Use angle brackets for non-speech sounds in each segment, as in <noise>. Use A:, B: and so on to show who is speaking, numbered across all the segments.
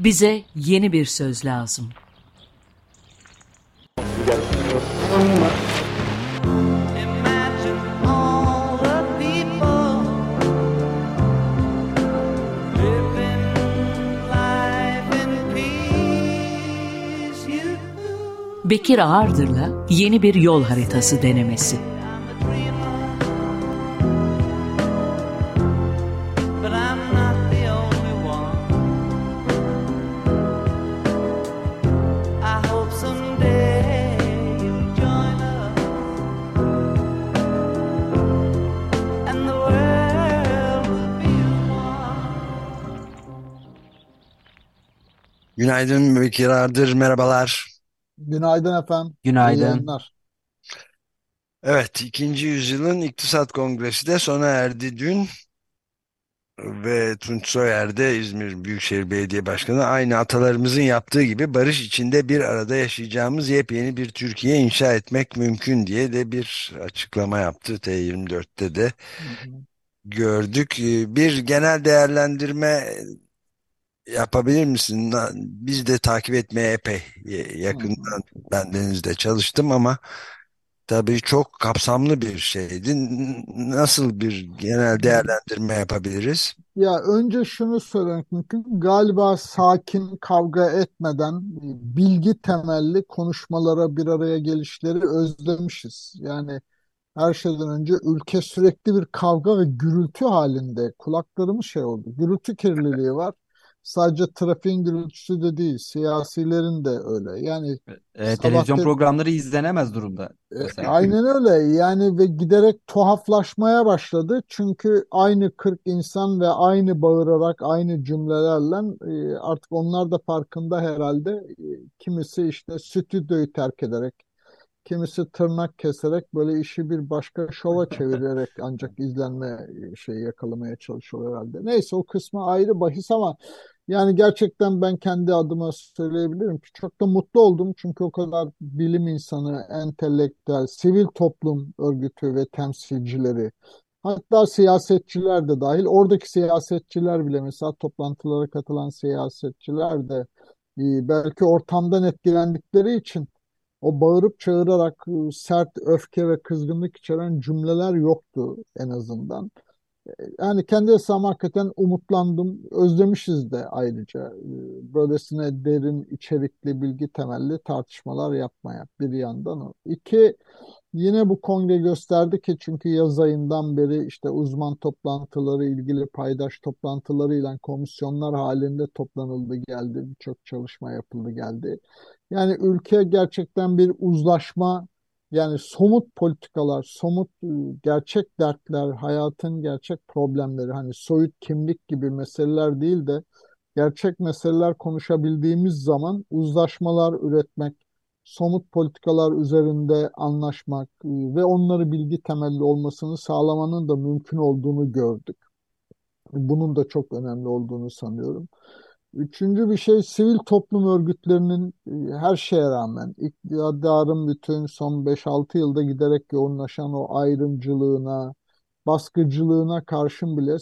A: Bize yeni bir söz lazım. Bekir Ağırdır'la yeni bir yol haritası denemesi.
B: Günaydın Bekir Ardır, merhabalar.
C: Günaydın efendim.
D: Günaydın.
B: Evet, ikinci yüzyılın İktisat Kongresi de sona erdi dün ve Tunç Soyer de İzmir Büyükşehir Belediye Başkanı aynı atalarımızın yaptığı gibi barış içinde bir arada yaşayacağımız yepyeni bir Türkiye inşa etmek mümkün diye de bir açıklama yaptı. T24'te de
C: Hı hı.
B: gördük. Ee, Bir genel değerlendirme yapabilir misin? Biz de takip etmeye epey yakından ben denizde çalıştım ama Tabii çok kapsamlı bir şeydi. Nasıl bir genel değerlendirme yapabiliriz?
C: Ya önce şunu söylemek mümkün. Galiba sakin, kavga etmeden e, bilgi temelli konuşmalara bir araya gelişleri özlemişiz. Yani her şeyden önce ülke sürekli bir kavga ve gürültü halinde. Kulaklarımız şey oldu. Gürültü kirliliği var. Sadece trafiğin gürültüsü de değil, siyasilerin de öyle. Yani
D: E,
C: sabah
D: televizyon programları izlenemez durumda
C: E. Aynen öyle yani ve giderek tuhaflaşmaya başladı. Çünkü aynı 40 insan ve aynı bağırarak aynı cümlelerle e, artık onlar da farkında herhalde. E, Kimisi işte stüdyoyu terk ederek, kimisi tırnak keserek böyle işi bir başka şova çevirerek ancak izlenme e, şeyi yakalamaya çalışıyor herhalde. Neyse o kısmı ayrı bahis ama yani gerçekten ben kendi adıma söyleyebilirim ki çok da mutlu oldum. Çünkü o kadar bilim insanı, entelektüel, sivil toplum örgütü ve temsilcileri, hatta siyasetçiler de dahil, oradaki siyasetçiler bile mesela toplantılara katılan siyasetçiler de e, belki ortamdan etkilendikleri için o bağırıp çağırarak e, sert öfke ve kızgınlık içeren cümleler yoktu en azından. Yani kendi hesabıma hakikaten umutlandım. Özlemişiz de ayrıca. Ee, Böylesine derin, içerikli, bilgi temelli tartışmalar yapmaya bir yandan. İki, yine bu kongre gösterdi ki çünkü yaz ayından beri işte uzman toplantıları, ilgili paydaş toplantılarıyla komisyonlar halinde toplanıldı geldi. Birçok çalışma yapıldı geldi. Yani ülke gerçekten bir uzlaşma yani somut politikalar, somut e, gerçek dertler, hayatın gerçek problemleri hani soyut kimlik gibi meseleler değil de gerçek meseleler konuşabildiğimiz zaman uzlaşmalar üretmek, somut politikalar üzerinde anlaşmak e, ve onları bilgi temelli olmasını sağlamanın da mümkün olduğunu gördük. Bunun da çok önemli olduğunu sanıyorum. Üçüncü bir şey sivil toplum örgütlerinin e, her şeye rağmen iktidarın bütün son beş altı yılda giderek yoğunlaşan o ayrımcılığına, baskıcılığına karşın bile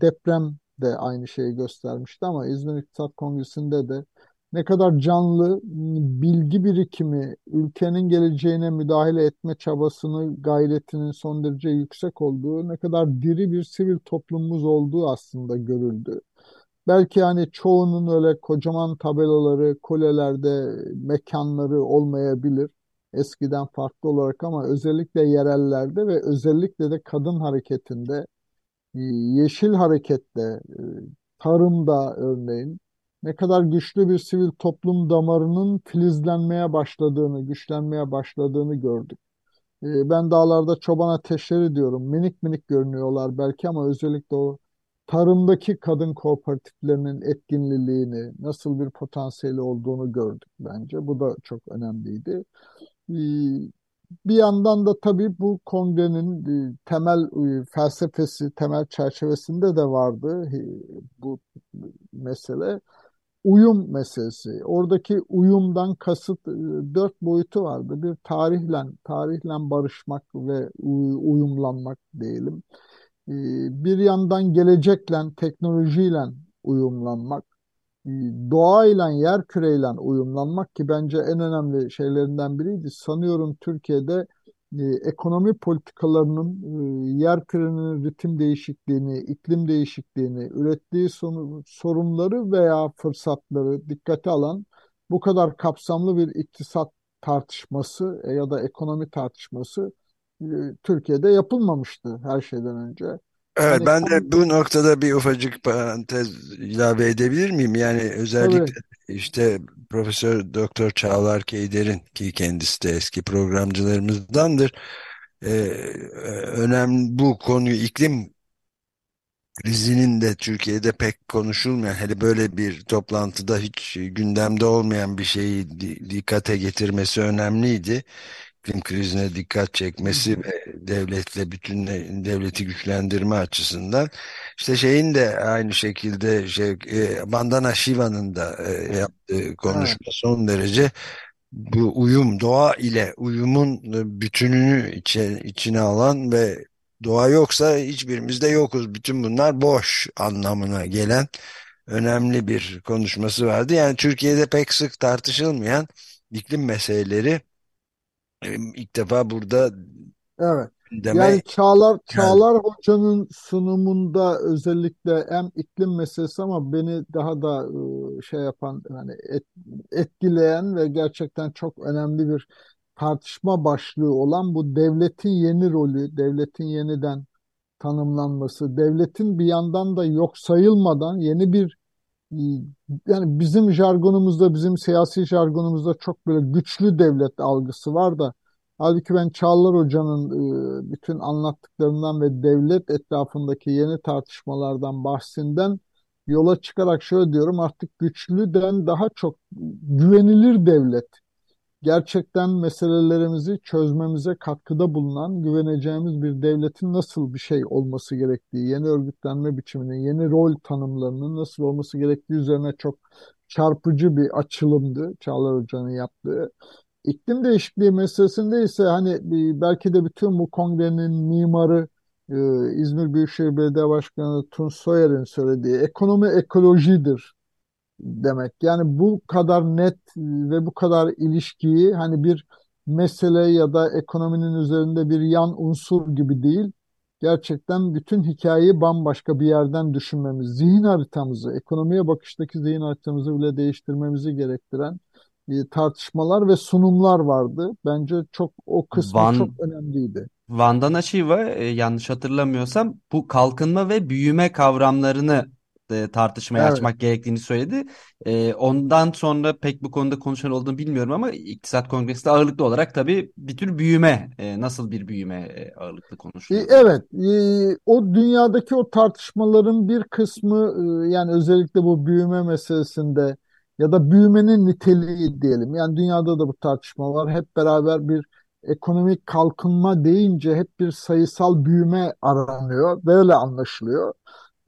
C: deprem de aynı şeyi göstermişti ama İzmir İktisat Kongresi'nde de ne kadar canlı bilgi birikimi, ülkenin geleceğine müdahale etme çabasını, gayretinin son derece yüksek olduğu, ne kadar diri bir sivil toplumumuz olduğu aslında görüldü. Belki hani çoğunun öyle kocaman tabelaları, kulelerde mekanları olmayabilir. Eskiden farklı olarak ama özellikle yerellerde ve özellikle de kadın hareketinde, e, yeşil harekette, e, tarımda örneğin ne kadar güçlü bir sivil toplum damarının filizlenmeye başladığını, güçlenmeye başladığını gördük. E, Ben dağlarda çoban ateşleri diyorum. Minik minik görünüyorlar belki ama özellikle o tarımdaki kadın kooperatiflerinin etkinliğini, nasıl bir potansiyeli olduğunu gördük bence. Bu da çok önemliydi. E, Bir yandan da tabii bu kongrenin e, temel e, felsefesi, temel çerçevesinde de vardı e, bu mesele uyum meselesi. Oradaki uyumdan kasıt dört boyutu vardı. Bir tarihle, tarihle barışmak ve uy- uyumlanmak diyelim. E, Bir yandan gelecekle, teknolojiyle uyumlanmak. doğayla yer küreyle uyumlanmak ki bence en önemli şeylerinden biriydi. Sanıyorum Türkiye'de e, ekonomi politikalarının e, yer kürenin ritim değişikliğini, iklim değişikliğini, ürettiği sorunları veya fırsatları dikkate alan bu kadar kapsamlı bir iktisat tartışması e, ya da ekonomi tartışması e, Türkiye'de yapılmamıştı her şeyden önce.
B: Evet,
C: Hani
B: ben de bu noktada bir ufacık parantez ilave edebilir miyim? Yani özellikle işte Profesör Doktor Çağlar Keyder'in ki kendisi de eski programcılarımızdandır. Ee, önemli bu konuyu iklim krizinin de Türkiye'de pek konuşulmayan, hele böyle bir toplantıda hiç gündemde olmayan bir şeyi di- dikkate getirmesi önemliydi iklim krizine dikkat çekmesi ve devletle bütün devleti güçlendirme açısından işte şeyin de aynı şekilde şey e, Bandana Shiva'nın da e, yaptığı
C: evet
B: konuşma son derece bu uyum doğa ile uyumun bütününü içe, içine alan ve doğa yoksa hiçbirimiz de yokuz. Bütün bunlar boş anlamına gelen önemli bir konuşması vardı. Yani Türkiye'de pek sık tartışılmayan iklim meseleleri ilk defa burada
C: evet.
B: gündeme
C: Yani Çağlar. Çağlar Hoca'nın sunumunda özellikle hem iklim meselesi ama beni daha da e, şey yapan yani et- etkileyen ve gerçekten çok önemli bir tartışma başlığı olan bu devletin yeni rolü, devletin yeniden tanımlanması, devletin bir yandan da yok sayılmadan yeni bir yani bizim jargonumuzda, bizim siyasi jargonumuzda çok böyle güçlü devlet algısı var da halbuki ben Çağlar Hoca'nın e, bütün anlattıklarından ve devlet etrafındaki yeni tartışmalardan bahsinden yola çıkarak şöyle diyorum artık güçlüden daha çok güvenilir devlet gerçekten meselelerimizi çözmemize katkıda bulunan, güveneceğimiz bir devletin nasıl bir şey olması gerektiği, yeni örgütlenme biçiminin, yeni rol tanımlarının nasıl olması gerektiği üzerine çok çarpıcı bir açılımdı Çağlar Hoca'nın yaptığı. İklim değişikliği meselesinde ise hani belki de bütün bu kongrenin mimarı e, İzmir Büyükşehir Belediye Başkanı Tunç Soyer'in söylediği ekonomi ekolojidir demek. Yani bu kadar net ve bu kadar ilişkiyi hani bir mesele ya da ekonominin üzerinde bir yan unsur gibi değil, gerçekten bütün hikayeyi bambaşka bir yerden düşünmemiz, zihin haritamızı, ekonomiye bakıştaki zihin haritamızı bile değiştirmemizi gerektiren e, tartışmalar ve sunumlar vardı. Bence çok o kısmı çok
D: Van
C: önemliydi.
D: Vandana Shiva e, yanlış hatırlamıyorsam bu kalkınma ve büyüme kavramlarını e, tartışmaya
C: Evet.
D: açmak gerektiğini söyledi. E, ondan sonra pek bu konuda konuşan olduğunu bilmiyorum ama İktisat Kongresi'nde ağırlıklı olarak tabii bir tür büyüme, e, nasıl bir büyüme e, ağırlıklı
C: E,
D: konuşuluyordu.
C: Evet, e, o dünyadaki o tartışmaların bir kısmı e, yani özellikle bu büyüme meselesinde ya da büyümenin niteliği diyelim. Yani dünyada da bu tartışma var. Hep beraber bir ekonomik kalkınma deyince hep bir sayısal büyüme aranıyor. Böyle anlaşılıyor.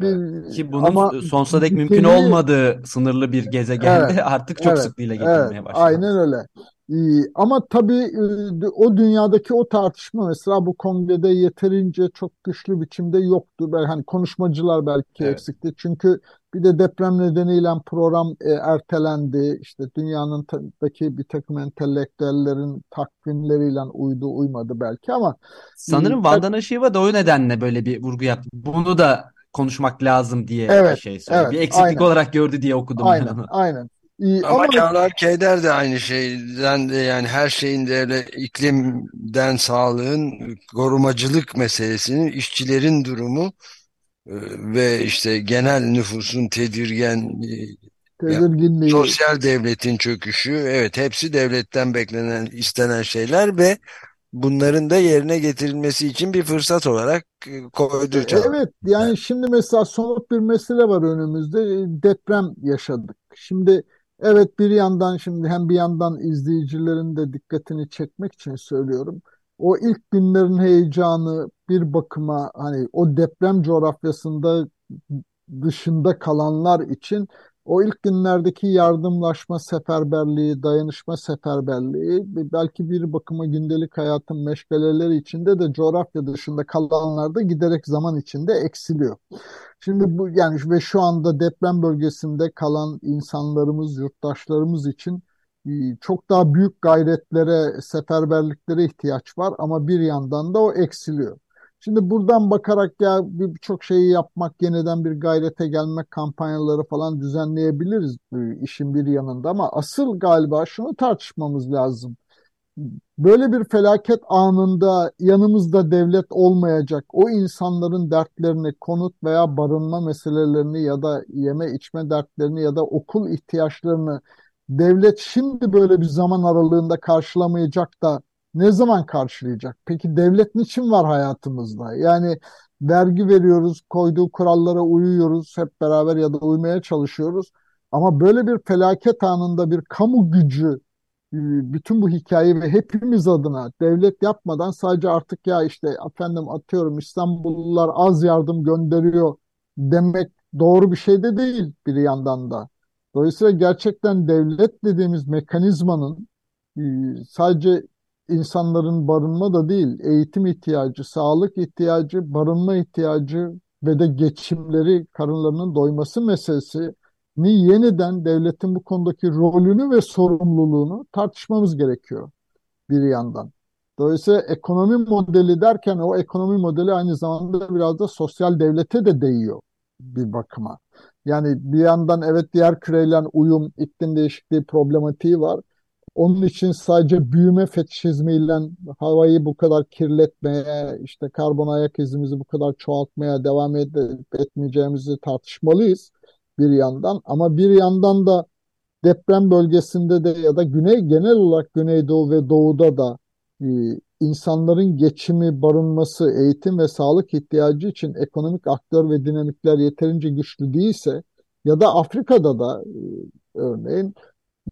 B: Evet.
C: Bir,
D: Ki bunun
C: ama
D: sonsuza dek mümkün
C: niteliği
D: olmadığı sınırlı bir
C: Evet,
D: gezegende artık çok
C: evet,
D: sık dile
C: evet,
D: başlandı.
C: aynen öyle. Ee, ama tabii e, o dünyadaki o tartışma mesela bu kongrede yeterince çok güçlü biçimde yoktu. Belki hani konuşmacılar belki
D: Evet.
C: eksikti. Çünkü bir de deprem nedeniyle program e, ertelendi. İşte dünyanın ta- daki bir takım entelektüellerin takvimleriyle uydu uymadı belki ama e,
D: Sanırım
C: ger-
D: Vandana Shiva da o nedenle böyle bir vurgu yaptı. Bunu da konuşmak lazım diye bir
C: evet,
D: şey söyledi.
C: evet,
D: Bir eksiklik
C: aynen,
D: olarak gördü diye okudum ben
C: aynen, aynen. Ee,
B: Ama
C: ama
B: Çağlar Keyder de aynı şeyden de yani her şeyin de öyle iklimden sağlığın korumacılık meselesinin işçilerin durumu e, ve işte genel nüfusun tedirgen e, ya,
C: tedirginliği
B: sosyal devletin çöküşü evet hepsi devletten beklenen istenen şeyler ve bunların da yerine getirilmesi için bir fırsat olarak e,
C: E,
B: koydu Çağlar.
C: Evet yani şimdi mesela somut bir mesele var önümüzde E, deprem yaşadık. Şimdi evet bir yandan şimdi hem bir yandan izleyicilerin de dikkatini çekmek için söylüyorum. O ilk günlerin heyecanı bir bakıma hani o deprem coğrafyasında dışında kalanlar için o ilk günlerdeki yardımlaşma seferberliği, dayanışma seferberliği belki bir bakıma gündelik hayatın meşgaleleri içinde de coğrafya dışında kalanlarda giderek zaman içinde eksiliyor. Şimdi bu yani ve şu anda deprem bölgesinde kalan insanlarımız, yurttaşlarımız için e, çok daha büyük gayretlere, seferberliklere ihtiyaç var ama bir yandan da o eksiliyor. Şimdi buradan bakarak ya birçok şeyi yapmak, yeniden bir gayrete gelmek kampanyaları falan düzenleyebiliriz işin bir yanında ama asıl galiba şunu tartışmamız lazım. Böyle bir felaket anında yanımızda devlet olmayacak, o insanların dertlerini, konut veya barınma meselelerini ya da yeme içme dertlerini ya da okul ihtiyaçlarını devlet şimdi böyle bir zaman aralığında karşılamayacak da ne zaman karşılayacak? Peki devlet niçin var hayatımızda? Yani vergi veriyoruz, koyduğu kurallara uyuyoruz hep beraber ya da uymaya çalışıyoruz. Ama böyle bir felaket anında bir kamu gücü e, bütün bu hikayeyi ve hepimiz adına devlet yapmadan sadece artık ya işte efendim atıyorum İstanbullular az yardım gönderiyor demek doğru bir şey de değil bir yandan da. Dolayısıyla gerçekten devlet dediğimiz mekanizmanın e, sadece insanların barınma da değil, eğitim ihtiyacı, sağlık ihtiyacı, barınma ihtiyacı ve de geçimleri, karınlarının doyması meselesi ni yeniden devletin bu konudaki rolünü ve sorumluluğunu tartışmamız gerekiyor bir yandan. Dolayısıyla ekonomi modeli derken o ekonomi modeli aynı zamanda biraz da sosyal devlete de değiyor bir bakıma. Yani bir yandan evet diğer küreyle uyum, iklim değişikliği problematiği var. Onun için sadece büyüme fetişizmiyle havayı bu kadar kirletmeye, işte karbon ayak izimizi bu kadar çoğaltmaya devam edip etmeyeceğimizi tartışmalıyız bir yandan. Ama bir yandan da deprem bölgesinde de ya da güney genel olarak Güneydoğu ve Doğu'da da e, insanların geçimi, barınması, eğitim ve sağlık ihtiyacı için ekonomik aktör ve dinamikler yeterince güçlü değilse ya da Afrika'da da e, örneğin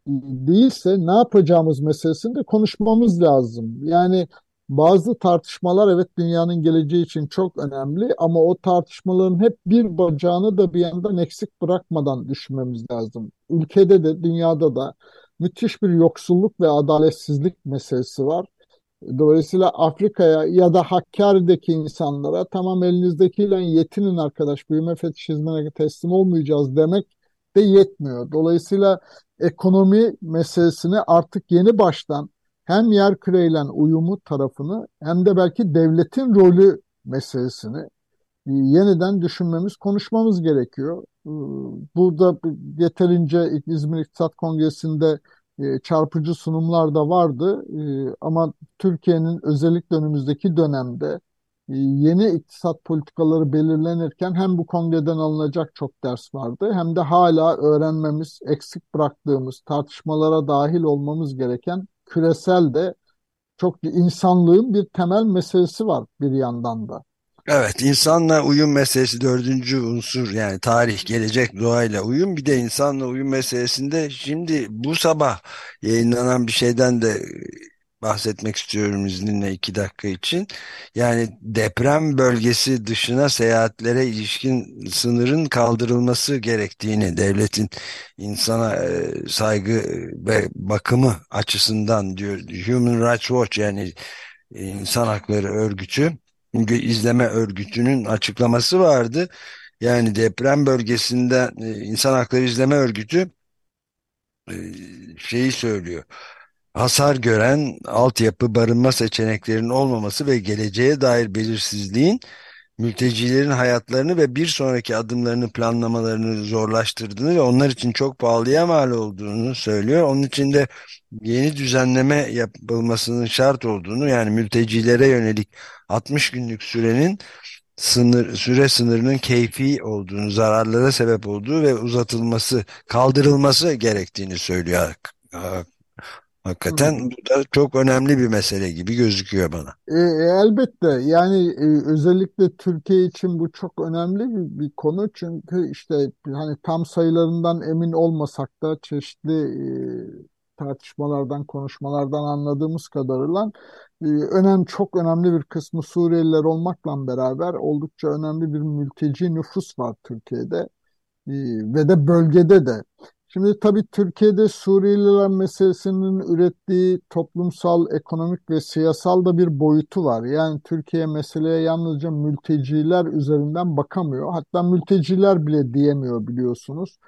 C: değilse ne yapacağımız meselesini de konuşmamız lazım. Yani bazı tartışmalar evet dünyanın geleceği için çok önemli ama o tartışmaların hep bir bacağını da bir yandan eksik bırakmadan düşünmemiz lazım. Ülkede de dünyada da müthiş bir yoksulluk ve adaletsizlik meselesi var. Dolayısıyla Afrika'ya ya da Hakkari'deki insanlara tamam elinizdekiyle yetinin arkadaş büyüme fetişizmine teslim olmayacağız demek de yetmiyor. Dolayısıyla ekonomi meselesini artık yeni baştan hem yer küreyle uyumu tarafını hem de belki devletin rolü meselesini e, yeniden düşünmemiz, konuşmamız gerekiyor. E, burada yeterince İzmir İktisat Kongresi'nde e, çarpıcı sunumlar da vardı ama Türkiye'nin özellikle önümüzdeki dönemde yeni iktisat politikaları belirlenirken hem bu kongreden alınacak çok ders vardı hem de hala öğrenmemiz, eksik bıraktığımız, tartışmalara dahil olmamız gereken küresel de çok insanlığın bir temel meselesi var bir yandan da.
B: Evet, insanla uyum meselesi dördüncü unsur yani tarih, gelecek, doğayla uyum. Bir de insanla uyum meselesinde şimdi bu sabah yayınlanan bir şeyden de bahsetmek istiyorum izninle iki dakika için. Yani deprem bölgesi dışına seyahatlere ilişkin sınırın kaldırılması gerektiğini devletin insana e, saygı ve bakımı açısından diyor Human Rights Watch yani insan hakları örgütü izleme örgütünün açıklaması vardı. Yani deprem bölgesinde e, insan hakları izleme örgütü e, şeyi söylüyor hasar gören altyapı barınma seçeneklerinin olmaması ve geleceğe dair belirsizliğin mültecilerin hayatlarını ve bir sonraki adımlarını planlamalarını zorlaştırdığını ve onlar için çok pahalıya mal olduğunu söylüyor. Onun için de yeni düzenleme yapılmasının şart olduğunu yani mültecilere yönelik 60 günlük sürenin sınır süre sınırının keyfi olduğunu, zararlara sebep olduğu ve uzatılması, kaldırılması gerektiğini söylüyor Hakikaten bu da çok önemli bir mesele gibi gözüküyor bana.
C: E, e, elbette yani e, özellikle Türkiye için bu çok önemli bir, bir konu çünkü işte hani tam sayılarından emin olmasak da çeşitli e, tartışmalardan, konuşmalardan anladığımız kadarıyla e, önem çok önemli bir kısmı Suriyeliler olmakla beraber oldukça önemli bir mülteci nüfus var Türkiye'de. ve de bölgede de. Şimdi tabii Türkiye'de Suriyeliler meselesinin ürettiği toplumsal, ekonomik ve siyasal da bir boyutu var. Yani Türkiye meseleye yalnızca mülteciler üzerinden bakamıyor. Hatta mülteciler bile diyemiyor biliyorsunuz.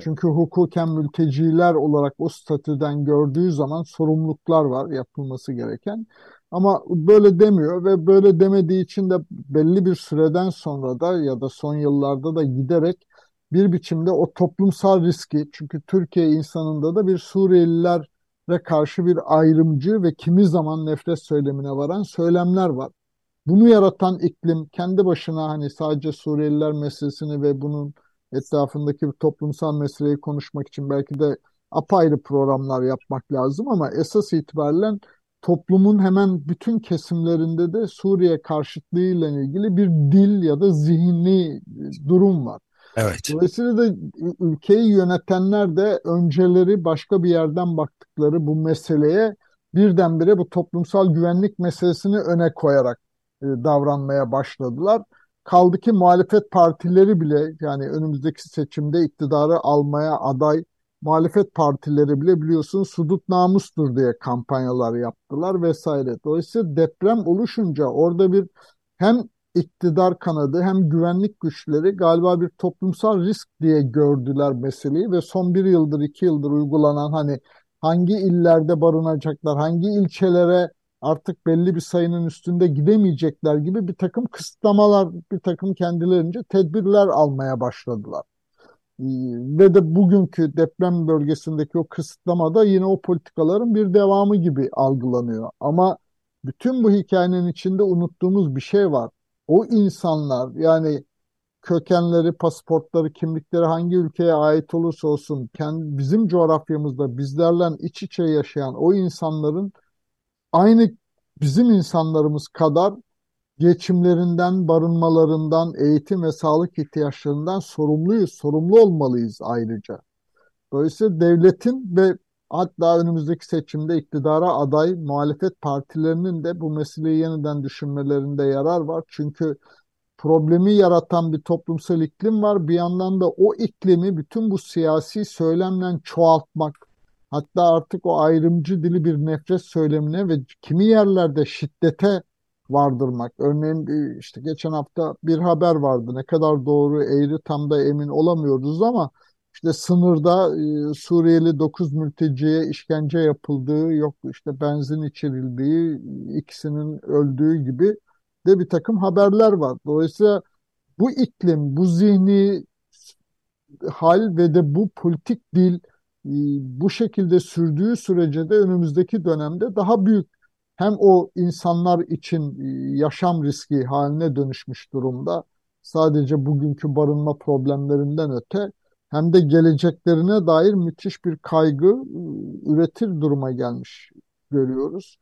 C: Çünkü hukuken mülteciler olarak o statüden gördüğü zaman sorumluluklar var yapılması gereken. Ama böyle demiyor ve böyle demediği için de belli bir süreden sonra da ya da son yıllarda da giderek bir biçimde o toplumsal riski çünkü Türkiye insanında da bir Suriyelilere karşı bir ayrımcı ve kimi zaman nefret söylemine varan söylemler var. Bunu yaratan iklim kendi başına hani sadece Suriyeliler meselesini ve bunun etrafındaki bir toplumsal meseleyi konuşmak için belki de apayrı programlar yapmak lazım ama esas itibariyle toplumun hemen bütün kesimlerinde de Suriye karşıtlığı ile ilgili bir dil ya da zihni durum var.
B: Evet.
C: Dolayısıyla da ülkeyi yönetenler de önceleri başka bir yerden baktıkları bu meseleye birdenbire bu toplumsal güvenlik meselesini öne koyarak e, davranmaya başladılar. Kaldı ki muhalefet partileri bile yani önümüzdeki seçimde iktidarı almaya aday muhalefet partileri bile biliyorsun sudut namustur diye kampanyalar yaptılar vesaire. Dolayısıyla deprem oluşunca orada bir hem iktidar kanadı hem güvenlik güçleri galiba bir toplumsal risk diye gördüler meseleyi ve son bir yıldır iki yıldır uygulanan hani hangi illerde barınacaklar, hangi ilçelere artık belli bir sayının üstünde gidemeyecekler gibi bir takım kısıtlamalar, bir takım kendilerince tedbirler almaya başladılar. Ee, ve de bugünkü deprem bölgesindeki o kısıtlama da yine o politikaların bir devamı gibi algılanıyor. Ama bütün bu hikayenin içinde unuttuğumuz bir şey var. O insanlar yani kökenleri, pasaportları, kimlikleri hangi ülkeye ait olursa olsun kendi, bizim coğrafyamızda bizlerle iç içe yaşayan o insanların aynı bizim insanlarımız kadar geçimlerinden, barınmalarından, eğitim ve sağlık ihtiyaçlarından sorumluyuz, sorumlu olmalıyız ayrıca. Dolayısıyla devletin ve hatta önümüzdeki seçimde iktidara aday muhalefet partilerinin de bu meseleyi yeniden düşünmelerinde yarar var. Çünkü problemi yaratan bir toplumsal iklim var. Bir yandan da o iklimi bütün bu siyasi söylemle çoğaltmak, hatta artık o ayrımcı dili bir nefret söylemine ve kimi yerlerde şiddete vardırmak. Örneğin e, işte geçen hafta bir haber vardı. Ne kadar doğru eğri tam da emin olamıyoruz ama işte sınırda e, Suriyeli 9 mülteciye işkence yapıldığı, yok işte benzin içirildiği, ikisinin öldüğü gibi de bir takım haberler var. Dolayısıyla bu iklim, bu zihni hal ve de bu politik dil e, bu şekilde sürdüğü sürece de önümüzdeki dönemde daha büyük hem o insanlar için e, yaşam riski haline dönüşmüş durumda. Sadece bugünkü barınma problemlerinden öte hem de geleceklerine dair müthiş bir kaygı e, üretir duruma gelmiş görüyoruz.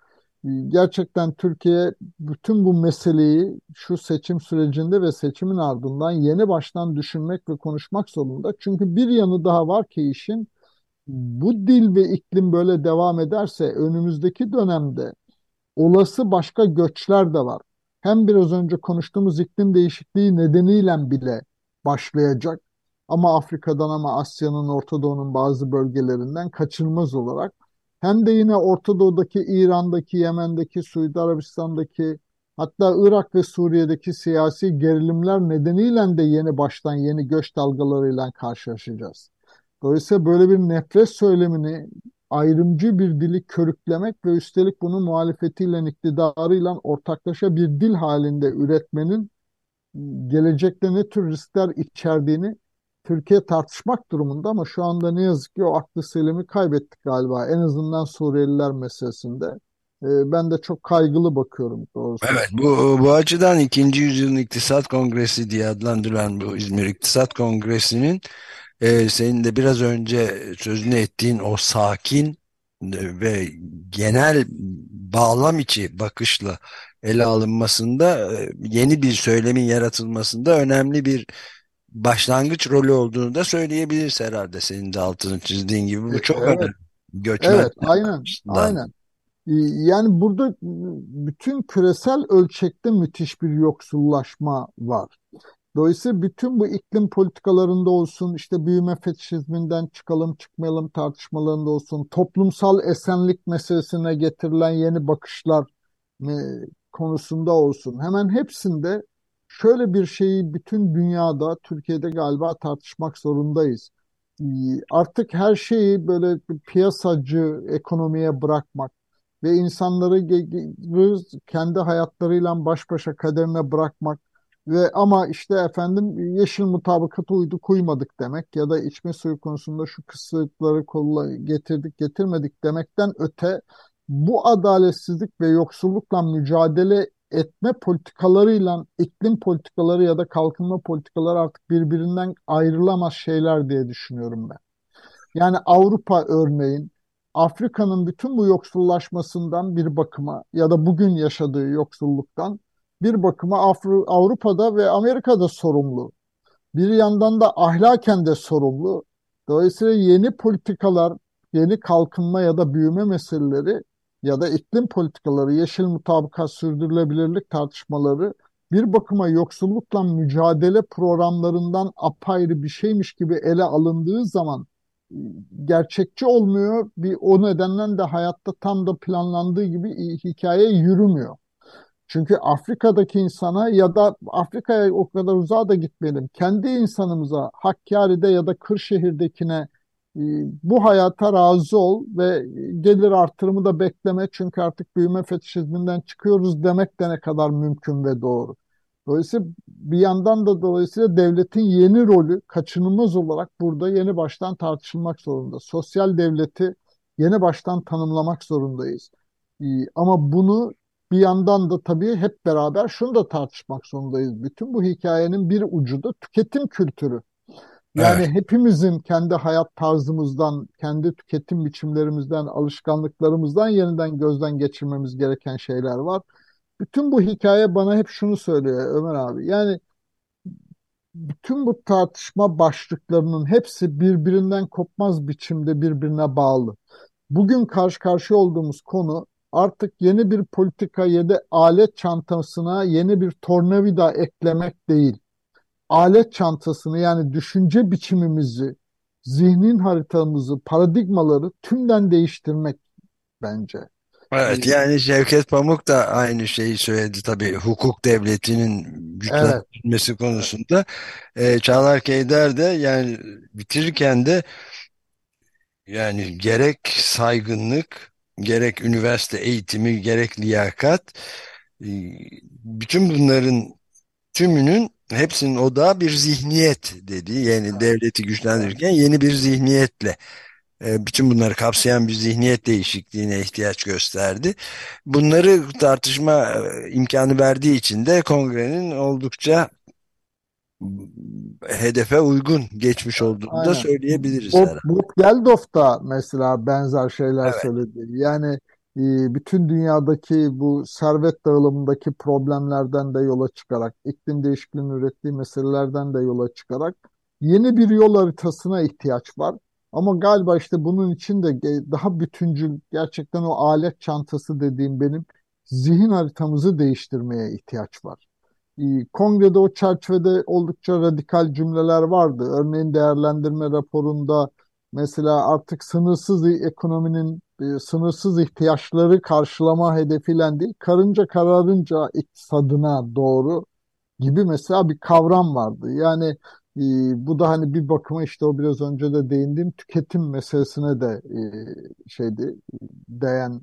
C: Gerçekten Türkiye bütün bu meseleyi şu seçim sürecinde ve seçimin ardından yeni baştan düşünmek ve konuşmak zorunda. Çünkü bir yanı daha var ki işin bu dil ve iklim böyle devam ederse önümüzdeki dönemde olası başka göçler de var. Hem biraz önce konuştuğumuz iklim değişikliği nedeniyle bile başlayacak ama Afrika'dan ama Asya'nın, Orta Doğu'nun bazı bölgelerinden kaçınılmaz olarak hem de yine Orta Doğu'daki, İran'daki, Yemen'deki, Suudi Arabistan'daki hatta Irak ve Suriye'deki siyasi gerilimler nedeniyle de yeni baştan yeni göç dalgalarıyla karşılaşacağız. Dolayısıyla böyle bir nefret söylemini ayrımcı bir dili körüklemek ve üstelik bunu muhalefetiyle, iktidarıyla ortaklaşa bir dil halinde üretmenin gelecekte ne tür riskler içerdiğini Türkiye tartışmak durumunda ama şu anda ne yazık ki o aklı selimi kaybettik galiba. En azından Suriyeliler meselesinde. Ee, ben de çok kaygılı bakıyorum doğrusu.
B: Evet bu, bu açıdan ikinci yüzyılın iktisat kongresi diye adlandırılan bu İzmir İktisat Kongresi'nin e, senin de biraz önce sözünü ettiğin o sakin ve genel bağlam içi bakışla ele alınmasında e, yeni bir söylemin yaratılmasında önemli bir başlangıç rolü olduğunu da söyleyebiliriz herhalde senin de altını çizdiğin gibi bu çok evet. önemli.
C: Göçmen evet, aynen, aynen. Yani burada bütün küresel ölçekte müthiş bir yoksullaşma var. Dolayısıyla bütün bu iklim politikalarında olsun, işte büyüme fetişizminden çıkalım çıkmayalım tartışmalarında olsun, toplumsal esenlik meselesine getirilen yeni bakışlar e, konusunda olsun. Hemen hepsinde şöyle bir şeyi bütün dünyada, Türkiye'de galiba tartışmak zorundayız. E, artık her şeyi böyle piyasacı ekonomiye bırakmak ve insanları kendi hayatlarıyla baş başa kaderine bırakmak ve ama işte efendim yeşil mutabakata uyduk uymadık demek ya da içme suyu konusunda şu kısıtları kolla getirdik getirmedik demekten öte bu adaletsizlik ve yoksullukla mücadele etme politikalarıyla iklim politikaları ya da kalkınma politikaları artık birbirinden ayrılamaz şeyler diye düşünüyorum ben. Yani Avrupa örneğin Afrika'nın bütün bu yoksullaşmasından bir bakıma ya da bugün yaşadığı yoksulluktan bir bakıma Avrupa'da ve Amerika'da sorumlu. Bir yandan da ahlaken de sorumlu. Dolayısıyla yeni politikalar, yeni kalkınma ya da büyüme meseleleri ya da iklim politikaları, yeşil mutabakat, sürdürülebilirlik tartışmaları bir bakıma yoksullukla mücadele programlarından apayrı bir şeymiş gibi ele alındığı zaman e, gerçekçi olmuyor. Bir o nedenle de hayatta tam da planlandığı gibi hikaye yürümüyor. Çünkü Afrika'daki insana ya da Afrika'ya o kadar uzağa da gitmeyelim. Kendi insanımıza Hakkari'de ya da Kırşehir'dekine bu hayata razı ol ve gelir artırımı da bekleme çünkü artık büyüme fetişizminden çıkıyoruz demek de ne kadar mümkün ve doğru. Dolayısıyla bir yandan da dolayısıyla devletin yeni rolü kaçınılmaz olarak burada yeni baştan tartışılmak zorunda. Sosyal devleti yeni baştan tanımlamak zorundayız. E, ama bunu bir yandan da tabii hep beraber şunu da tartışmak zorundayız. Bütün bu hikayenin bir ucu da tüketim kültürü. Yani evet. hepimizin kendi hayat tarzımızdan, kendi tüketim biçimlerimizden, alışkanlıklarımızdan yeniden gözden geçirmemiz gereken şeyler var. Bütün bu hikaye bana hep şunu söylüyor Ömer abi. Yani bütün bu tartışma başlıklarının hepsi birbirinden kopmaz biçimde birbirine bağlı. Bugün karşı karşıya olduğumuz konu artık yeni bir politika ya da alet çantasına yeni bir tornavida eklemek değil. Alet çantasını yani düşünce biçimimizi, zihnin haritamızı, paradigmaları tümden değiştirmek bence.
B: Evet yani Şevket Pamuk da aynı şeyi söyledi tabii hukuk devletinin güçlendirilmesi evet. konusunda. Ee, Çağlar Keyder de yani bitirirken de yani gerek saygınlık gerek üniversite eğitimi gerek liyakat e, bütün bunların tümünün hepsinin odağı bir zihniyet dedi. Yani devleti güçlendirirken yeni bir zihniyetle e, bütün bunları kapsayan bir zihniyet değişikliğine ihtiyaç gösterdi. Bunları tartışma e, imkanı verdiği için de kongrenin oldukça hedefe uygun geçmiş olduğunu Aynen. da söyleyebiliriz.
C: Bob, Bob Geldof da mesela benzer şeyler evet. söyledi. Yani bütün dünyadaki bu servet dağılımındaki problemlerden de yola çıkarak, iklim değişikliğinin ürettiği meselelerden de yola çıkarak yeni bir yol haritasına ihtiyaç var. Ama galiba işte bunun için de daha bütüncül, gerçekten o alet çantası dediğim benim zihin haritamızı değiştirmeye ihtiyaç var. Ee, kongrede o çerçevede oldukça radikal cümleler vardı. Örneğin değerlendirme raporunda mesela artık sınırsız ekonominin e, sınırsız ihtiyaçları karşılama hedefiyle değil, karınca kararınca iktisadına doğru gibi mesela bir kavram vardı. Yani e, bu da hani bir bakıma işte o biraz önce de değindiğim tüketim meselesine de e, şeydi değen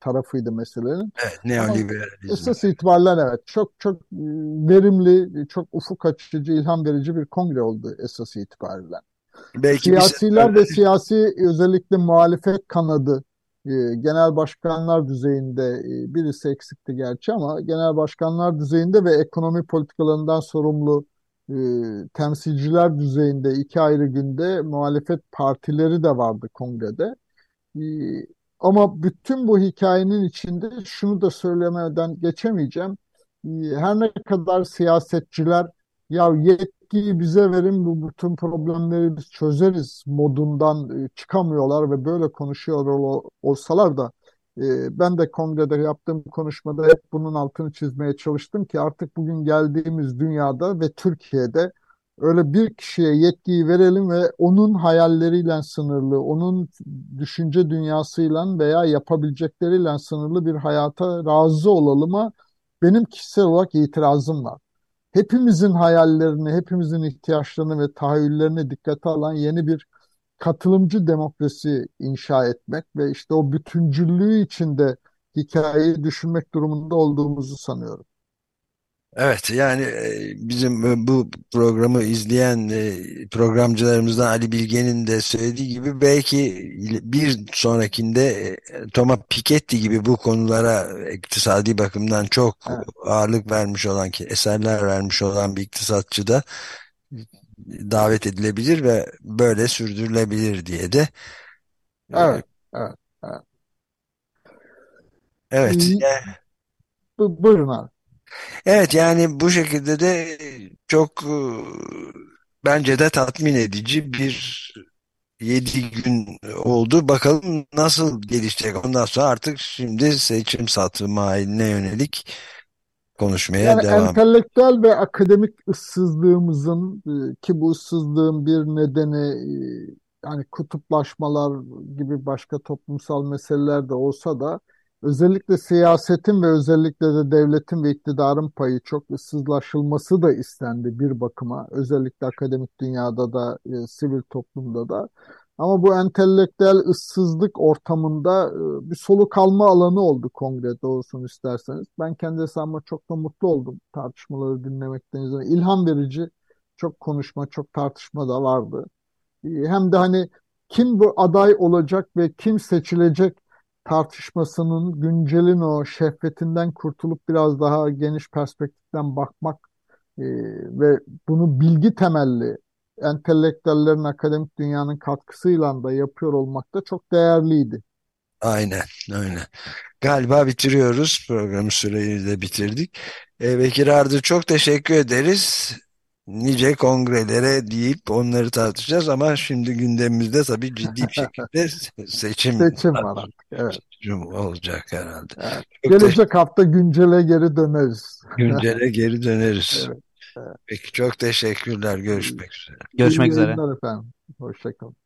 C: tarafıydı meselenin.
B: Evet, neoliberalizm.
C: Esas itibariyle evet çok çok e, verimli, çok ufuk açıcı, ilham verici bir kongre oldu esas itibariyle. Belki Siyasiler ve siyasi özellikle muhalefet kanadı e, genel başkanlar düzeyinde e, birisi eksikti gerçi ama genel başkanlar düzeyinde ve ekonomi politikalarından sorumlu temsilciler düzeyinde iki ayrı günde muhalefet partileri de vardı kongrede. Ama bütün bu hikayenin içinde şunu da söylemeden geçemeyeceğim. Her ne kadar siyasetçiler ya yetkiyi bize verin bu bütün problemleri biz çözeriz modundan e, çıkamıyorlar ve böyle konuşuyor olsalar da E, ben de kongrede yaptığım konuşmada hep bunun altını çizmeye çalıştım ki artık bugün geldiğimiz dünyada ve Türkiye'de öyle bir kişiye yetkiyi verelim ve onun hayalleriyle sınırlı, onun düşünce dünyasıyla veya yapabilecekleriyle sınırlı bir hayata razı olalıma benim kişisel olarak itirazım var. Hepimizin hayallerini, hepimizin ihtiyaçlarını ve tahayyüllerini dikkate alan yeni bir katılımcı demokrasi inşa etmek ve işte o bütüncüllüğü içinde hikayeyi düşünmek durumunda olduğumuzu sanıyorum.
B: Evet yani e, bizim e, bu programı izleyen e, programcılarımızdan Ali Bilge'nin de söylediği gibi belki bir sonrakinde Thomas Piketty gibi bu konulara iktisadi bakımdan çok evet. ağırlık vermiş olan ki eserler vermiş olan bir iktisatçı da davet edilebilir ve böyle sürdürülebilir diye de
C: evet evet evet,
B: evet.
C: Bu, buyurun abi.
B: Evet yani bu şekilde de çok e, bence de tatmin edici bir yedi gün oldu. Bakalım nasıl gelişecek. Ondan sonra artık şimdi seçim satımı haline yönelik konuşmaya
C: yani
B: devam.
C: Entelektüel ve akademik ıssızlığımızın e, ki bu ıssızlığın bir nedeni e, yani kutuplaşmalar gibi başka toplumsal meseleler de olsa da Özellikle siyasetin ve özellikle de devletin ve iktidarın payı çok ıssızlaşılması da istendi bir bakıma. Özellikle akademik dünyada da, e, sivil toplumda da. Ama bu entelektüel ıssızlık ortamında e, bir soluk alma alanı oldu kongre doğrusunu isterseniz. Ben kendi hesabıma çok da mutlu oldum tartışmaları dinlemekten. İlham verici çok konuşma, çok tartışma da vardı. E, hem de hani kim bu aday olacak ve kim seçilecek tartışmasının güncelin o şehvetinden kurtulup biraz daha geniş perspektiften bakmak e, ve bunu bilgi temelli entelektüellerin akademik dünyanın katkısıyla da yapıyor olmak da çok değerliydi.
B: Aynen, aynen. Galiba bitiriyoruz. Programı süreyi de bitirdik. E, Bekir Ardı çok teşekkür ederiz nice kongrelere deyip onları tartışacağız ama şimdi gündemimizde tabii ciddi bir şekilde <laughs> seçim,
C: seçim var. Evet.
B: Seçim olacak herhalde.
C: Evet. Gelecek hafta güncele geri döneriz.
B: Güncele geri döneriz. <laughs> evet. Evet. Peki çok teşekkürler. Görüşmek üzere.
D: Görüşmek üzere.
C: efendim. Hoşçakalın.